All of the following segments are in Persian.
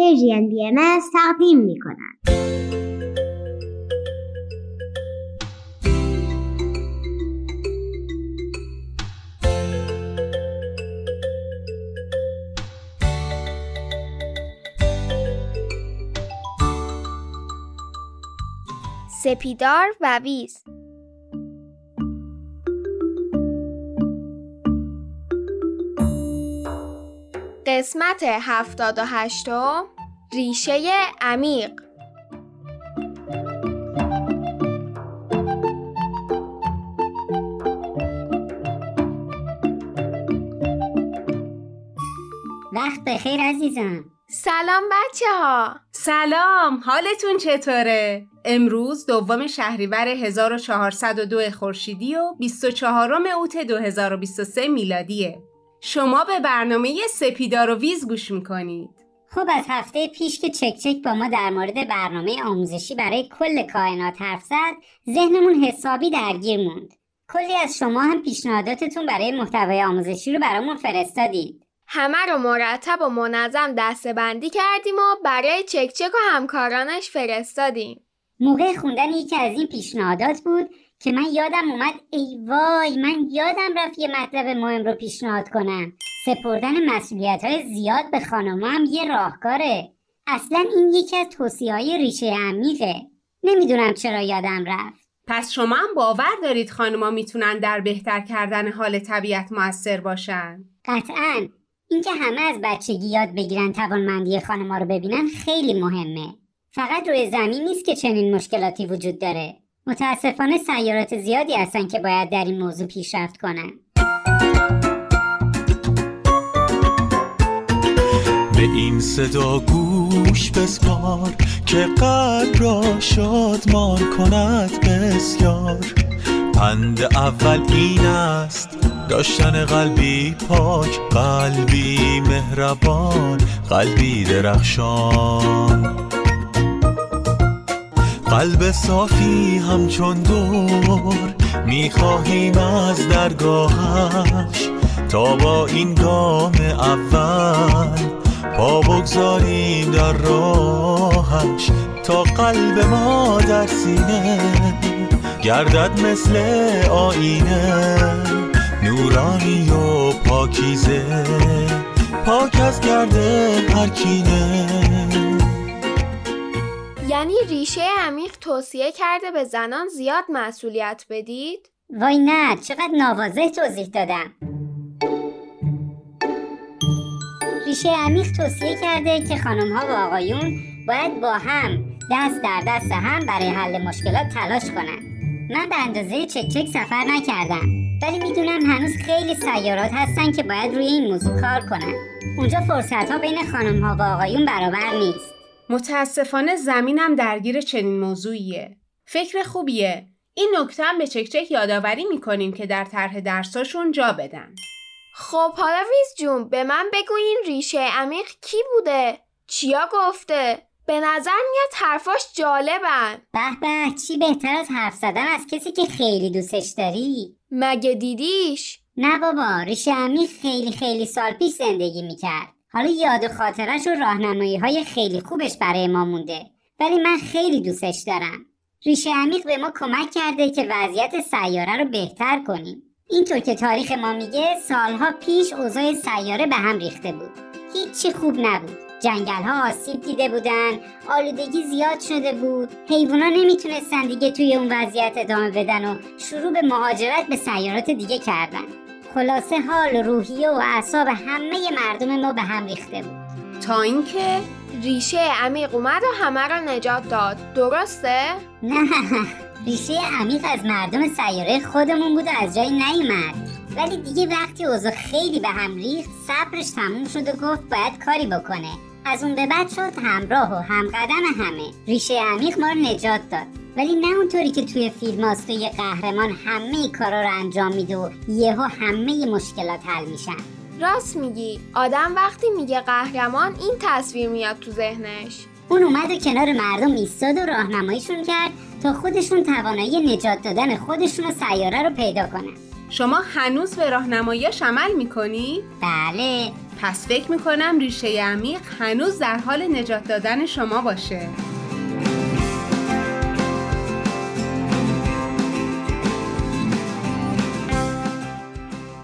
پرژین بی تقدیم می کند. سپیدار و ویز قسمت هفتاد و هشتم ریشه عمیق. وقت بخیر عزیزم. سلام بچه ها سلام حالتون چطوره؟ امروز دوم شهریور 1402 خورشیدی و 24 اوت 2023 میلادیه. شما به برنامه سپیدار و ویز گوش می‌کنید. خب از هفته پیش که چک چک با ما در مورد برنامه آموزشی برای کل کائنات حرف زد ذهنمون حسابی درگیر موند. کلی از شما هم پیشنهاداتتون برای محتوای آموزشی رو برامون فرستادید. همه رو مرتب و منظم دسته کردیم و برای چک چک و همکارانش فرستادیم. موقع خوندن یکی از این پیشنهادات بود که من یادم اومد ای وای من یادم رفت یه مطلب مهم رو پیشنهاد کنم. سپردن مسئولیت های زیاد به خانم هم یه راهکاره. اصلا این یکی از توصیه های ریشه عمیقه. نمی‌دونم چرا یادم رفت. پس شما هم باور دارید خانما می‌تونن در بهتر کردن حال طبیعت موثر باشن؟ قطعا. اینکه همه از بچگی یاد بگیرن توانمندی خانما رو ببینن خیلی مهمه. فقط روی زمین نیست که چنین مشکلاتی وجود داره. متاسفانه سیارات زیادی هستن که باید در این موضوع پیشرفت کنن. به این صدا گوش بسپار که قلب را شادمان کند بسیار. پند اول این است داشتن قلبی پاک قلبی مهربان قلبی درخشان. قلب صافی همچون دور می‌خواهیم از درگاهش تا با این گام اول پا بگذاریم در راهش تا قلب ما در سینه گردد مثل آینه نورانی و پاکیزه پاک از گرده هرکینه یعنی ریشه عمیق توصیه کرده به زنان زیاد مسئولیت بدید؟ وای نه چقدر نوازه توضیح دادم ریشه عمیق توصیه کرده که خانم ها و آقایون باید با هم دست در دست هم برای حل مشکلات تلاش کنند. من به اندازه چک چک سفر نکردم ولی می‌دونم هنوز خیلی سیارات هستن که باید روی این موضوع کار کنن اونجا فرصت ها بین خانم ها و آقایون برابر نیست متاسفانه زمینم درگیر چنین موضوعیه. فکر خوبیه. این نکته هم به چکچک یادآوری می‌کنیم که در طرح درساشون جا بدن. خب حالا ویز جون به من بگو این ریشه عمیق کی بوده؟ چیا گفته؟ به نظر میاد حرفاش جالبن به به چی بهتر از حرف زدن از کسی که خیلی دوستش داری مگه دیدیش؟ نه بابا ریشه عمیق خیلی خیلی سال پیش زندگی می‌کرد حالا یاد و خاطرش و راهنمایی های خیلی خوبش برای ما مونده. ولی من خیلی دوستش دارم. ریشه عمیق به ما کمک کرده که وضعیت سیاره رو بهتر کنیم. اینطور که تاریخ ما میگه سالها پیش اوضاع سیاره به هم ریخته بود. هیچی خوب نبود. جنگل ها آسیب دیده بودن آلودگی زیاد شده بود. حیوونا نمی‌تونستن دیگه توی اون وضعیت ادامه بدن و شروع به مهاجرت به سیارات دیگه کردن. خلاصه حال روحیه و اعصاب همه مردم ما به هم ریخته بود. تا اینکه ریشه عمیق اومد و همه را نجات داد. درسته؟ نه ریشه عمیق از مردم سیاره خودمون بود و از جایی نیومد. ولی دیگه وقتی اوضاع خیلی به هم ریخت صبرش تموم شد و گفت باید کاری بکنه. از اون به بعد شد همراه و همقدم همه. ریشه عمیق ما رو نجات داد. ولی نه اونطوری که توی فیلم هاست و یه قهرمان همه کارا رو انجام میده و یهو همه مشکلات حل میشن. راست میگی. آدم وقتی میگه قهرمان این تصویر میاد تو ذهنش. اون اومد و کنار مردم ایستاد و راهنماییشون کرد تا خودشون توانایی نجات دادن خودشون و سیاره رو پیدا کنن. شما هنوز به راهنماییاش عمل می‌کنی؟ بله. پس فکر می‌کنم ریشه عمیق هنوز در حال نجات دادن شما باشه.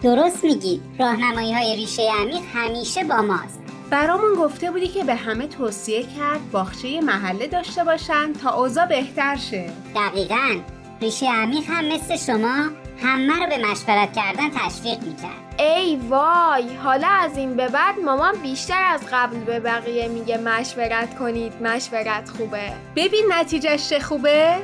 درست میگید راهنمایی های ریشه عمیق همیشه با ماست. برامون گفته بودی که به همه توصیه کرد باغچه محله داشته باشن تا اوضاع بهتر شه. دقیقا. ریشه عمیق هم مثل شما همه رو به مشورت کردن تشویق می‌کرد. ای وای حالا از این به بعد مامان بیشتر از قبل به بقیه میگه مشورت کنید مشورت خوبه. ببین نتیجهش چه خوبه؟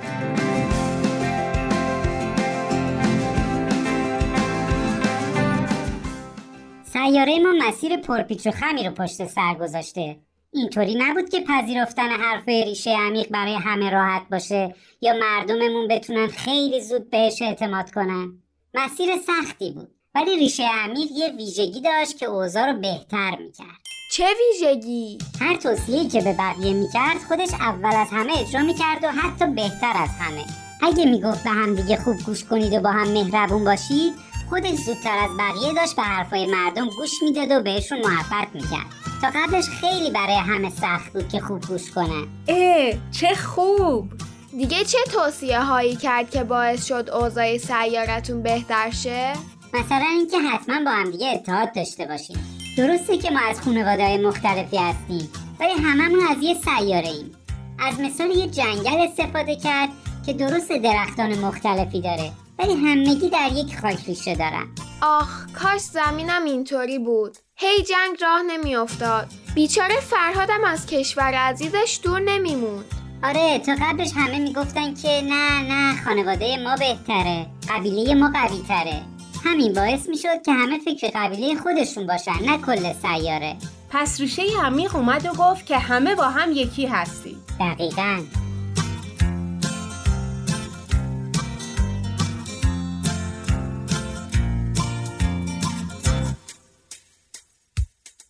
سیاره ما مسیر پرپیچ و خمی رو پشت سر گذاشته. اینطوری نبود که پذیرفتن حرف ریشه عمیق برای همه راحت باشه یا مردممون بتونن خیلی زود بهش اعتماد کنن. مسیر سختی بود ولی ریشه عمیق یه ویژگی داشت که اوضاع رو بهتر می‌کرد. چه ویژگی؟ هر توصیه‌ای که به بقیه می‌کرد خودش اول از همه اجرا می‌کرد و حتی بهتر از همه. اگه می‌گفت به هم دیگه خوب گوش کنید و با هم مهربون باشید خودش زودتر از بقیه داشت به حرفای مردم گوش می‌داد و بهشون محبت می‌کرد. تا قبلش خیلی برای همه سخت بود که خوب گوش کنن اه چه خوب. دیگه چه توصیه هایی کرد که باعث شد اوضاع سیارتون بهتر شه؟ مثلا اینکه حتما با هم دیگه اتحاد داشته باشیم. درسته که ما از خانواده های مختلفی هستیم ولی هممون از یه سیاره ایم از مثال یه جنگل استفاده کرد که درست درختان مختلفی داره. ولی همگی در یک خاک ریشه دارن. آخ کاش زمینم اینطوری بود. هی جنگ راه نمیافتاد. بیچاره فرهادم از کشور عزیزش دور نمیموند. آره تا قبلش همه می‌گفتن که نه نه خانواده ما بهتره. قبیله ما قوی تره همین باعث می‌شد که همه فکر قبیله خودشون باشن نه کل سیاره. پس ریشه عمیق اومد و گفت که همه با هم یکی هستیم. دقیقا.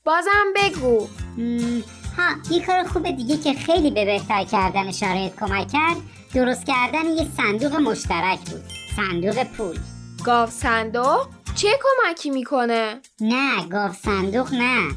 بازم بگو. ها یه کار خوب دیگه که خیلی به بهتر کردن شرایط کمک کرد درست کردن یه صندوق مشترک بود صندوق پول. گاو صندوق؟ چه کمکی می‌کنه؟ نه گاو صندوق نه.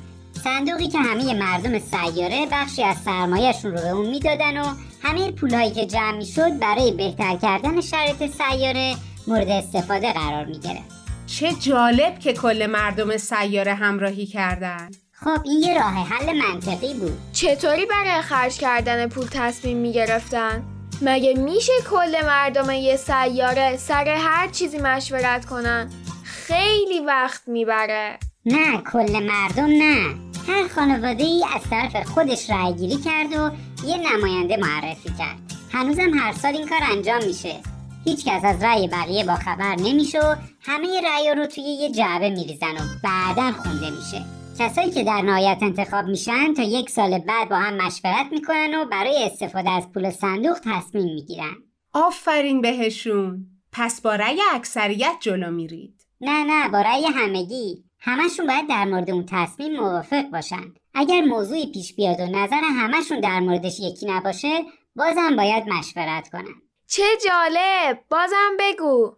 صندوقی که همه مردم سیاره بخشی از سرمایهشون رو به اون می‌دادن و همه پولهایی که جمع می‌شد برای بهتر کردن شرایط سیاره مورد استفاده قرار می‌گرفت. چه جالب که کل مردم سیاره همراهی کردن. خب این یه راه حل منطقی بود. چطوری برای خرج کردن پول تصمیم می‌گرفتن؟ مگه میشه کل مردم یه سیاره سر هر چیزی مشورت کنن؟ خیلی وقت می‌بره. نه کل مردم نه. هر خانواده ای از طرف خودش رأی گیری کرد و یه نماینده معرفی کرد. هنوزم هر سال این کار انجام میشه. هیچکس از رأی بقیه با خبر نمیشه و همه رأی رو توی یه جعبه میریزن و بعدا خونده میشه. کسایی که در نهایت انتخاب میشن تا یک سال بعد با هم مشورت می‌کنن و برای استفاده از پول صندوق تصمیم می‌گیرن. آفرین بهشون. پس با رأی اکثریت جلو میرید. نه نه با رأی همگی. همشون باید در مورد اون تصمیم موافق باشن. اگر موضوعی پیش بیاد و نظر همشون در موردش یکی نباشه بازم باید مشورت کنن. چه جالب. بازم بگو.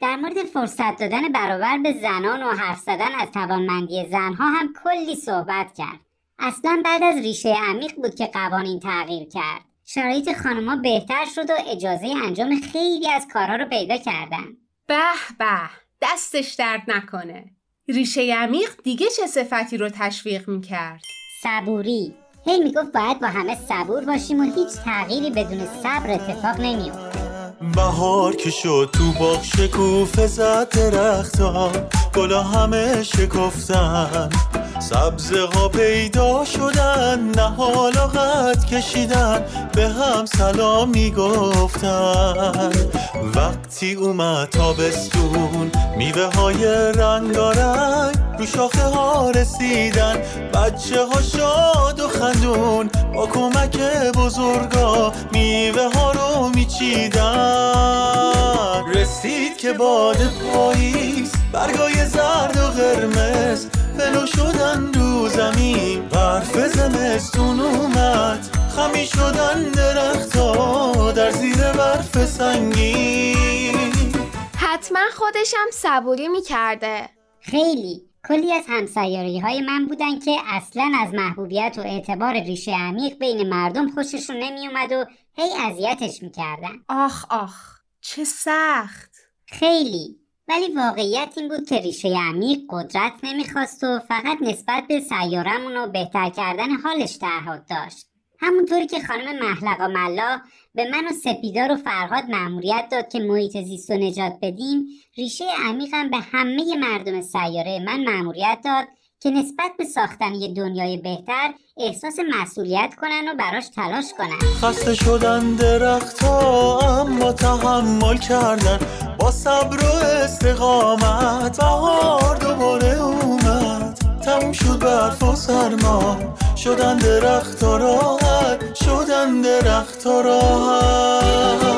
در مورد فرصت دادن برابر به زنان و حرف زدن از توانمندی زنها هم کلی صحبت کرد. اصلا بعد از ریشه عمیق بود که قوانین تغییر کرد. شرایط خانمها بهتر شد و اجازه انجام خیلی از کارها رو پیدا کردن. به به دستش درد نکنه. ریشه عمیق دیگه چه صفتی رو تشویق می‌کرد؟ صبوری. هی می‌گفت باید با همه صبور باشیم و هیچ تغییری بدون صبر اتفاق نمیفته بهار که شد تو باغ شکوفه زد درختا گلا همه شکفتن. سبزه ها پیدا شدن نهال و قد کشیدن به هم سلام می‌گفتن. وقتی اومد تابستون میوه های رنگارنگ رو شاخه ها رسیدن. بچه ها شاد و خندون با کمک بزرگا میوه ها رو میچیدن. رسید که باد پاییز برگای زرد و قرمز فلو زمستون اومد. خمی شدن درختا در زیر برف سنگین. حتما خودشم صبوری می‌کرده. خیلی. کلی از همسیاری های من بودن که اصلا از محبوبیت و اعتبار ریشه عمیق بین مردم خوششون نمیومد و هی اذیتش می‌کردن. آخ آخ. چه سخت. خیلی. ولی واقعیت این بود که ریشه عمیق قدرت نمی‌خواست و فقط نسبت به سیارمون و بهتر کردن حالش تعهد داشت. همونطوری که خانم محلقا ملا به من و سپیدار و فرهاد مأموریت داد که محیط زیست و نجات بدیم ریشه عمیقم به همه مردم سیاره من مأموریت داد که نسبت به ساختن یه دنیای بهتر احساس مسئولیت کنن و براش تلاش کنن. خسته شدن درختها اما تحمل کردن. با صبر و استقامت بهار دوباره اومد. تموم شد برف و سرما شدن درخت راحت شدن درخت راحت.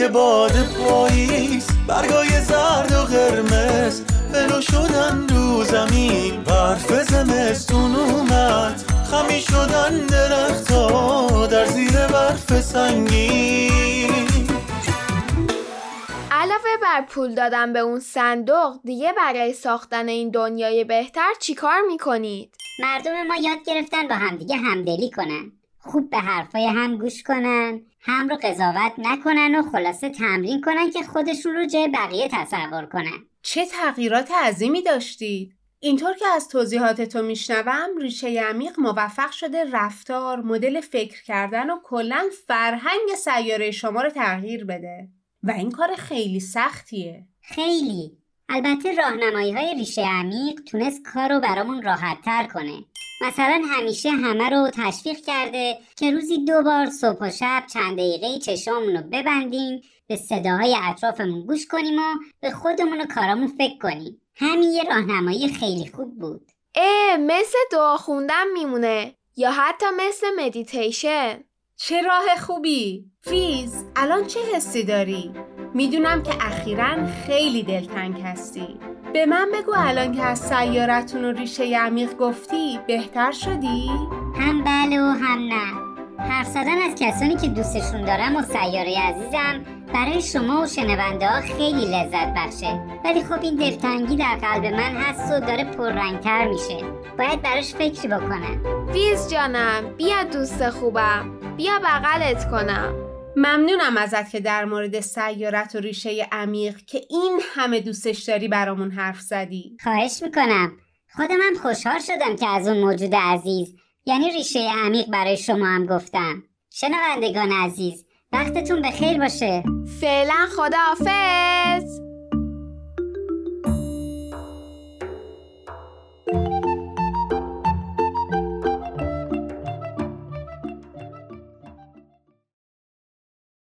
که باد پاییز برگای زرد و قرمز. بلو شدن رو زمین برف زمستون اومد. خمی شدن درختا در زیر برف سنگین. علاوه بر پول دادن به اون صندوق دیگه برای ساختن این دنیای بهتر چیکار می‌کنید؟ مردم ما یاد گرفتن با همدیگه همدلی کنن. خوب به حرفای هم گوش کنن هم رو قضاوت نکنن و خلاصه تمرین کنن که خودشون رو جای بقیه تصور کنن. چه تغییرات عظیمی داشتید اینطور که از توضیحات تو میشنوم ریشه عمیق موفق شده رفتار مدل فکر کردن و کلا فرهنگ سیاره شما رو تغییر بده. و این کار خیلی سختیه. خیلی. البته راهنمایی های ریشه عمیق تونست کار رو برامون راحت تر کنه. مثلا همیشه همه رو تشویق کرده که روزی دو بار صبح و شب چند دقیقه چشامون رو ببندیم به صداهای اطرافمون گوش کنیم و به خودمون و کارامون فکر کنیم. همین یه راهنمایی خیلی خوب بود. اه مثل دعا خوندن میمونه یا حتی مثل مدیتیشن چه راه خوبی. فیز الان چه حسی داری؟ می‌دونم که اخیرا خیلی دلتنگ هستی. به من بگو الان که از سیارتون و ریشه عمیق گفتی بهتر شدی؟ هم بله و هم نه. حرف زدن از کسانی که دوستشون دارم و سیاره عزیزم برای شما و شنونده ها خیلی لذت بخشه. ولی خب این دلتنگی در قلب من هست و داره پررنگتر میشه. باید براش فکری بکنم. ویز جانم بیا دوست خوبم. بیا بغلت کنم. ممنونم ازت که در مورد سیارت و ریشه عمیق که این همه دوستش داری برامون حرف زدی. خواهش می‌کنم. خودم هم خوشحال شدم که از اون موجود عزیز یعنی ریشه عمیق برای شما هم گفتم. شنوندگان عزیز وقتتون بخیر باشه. فعلا خداحافظ.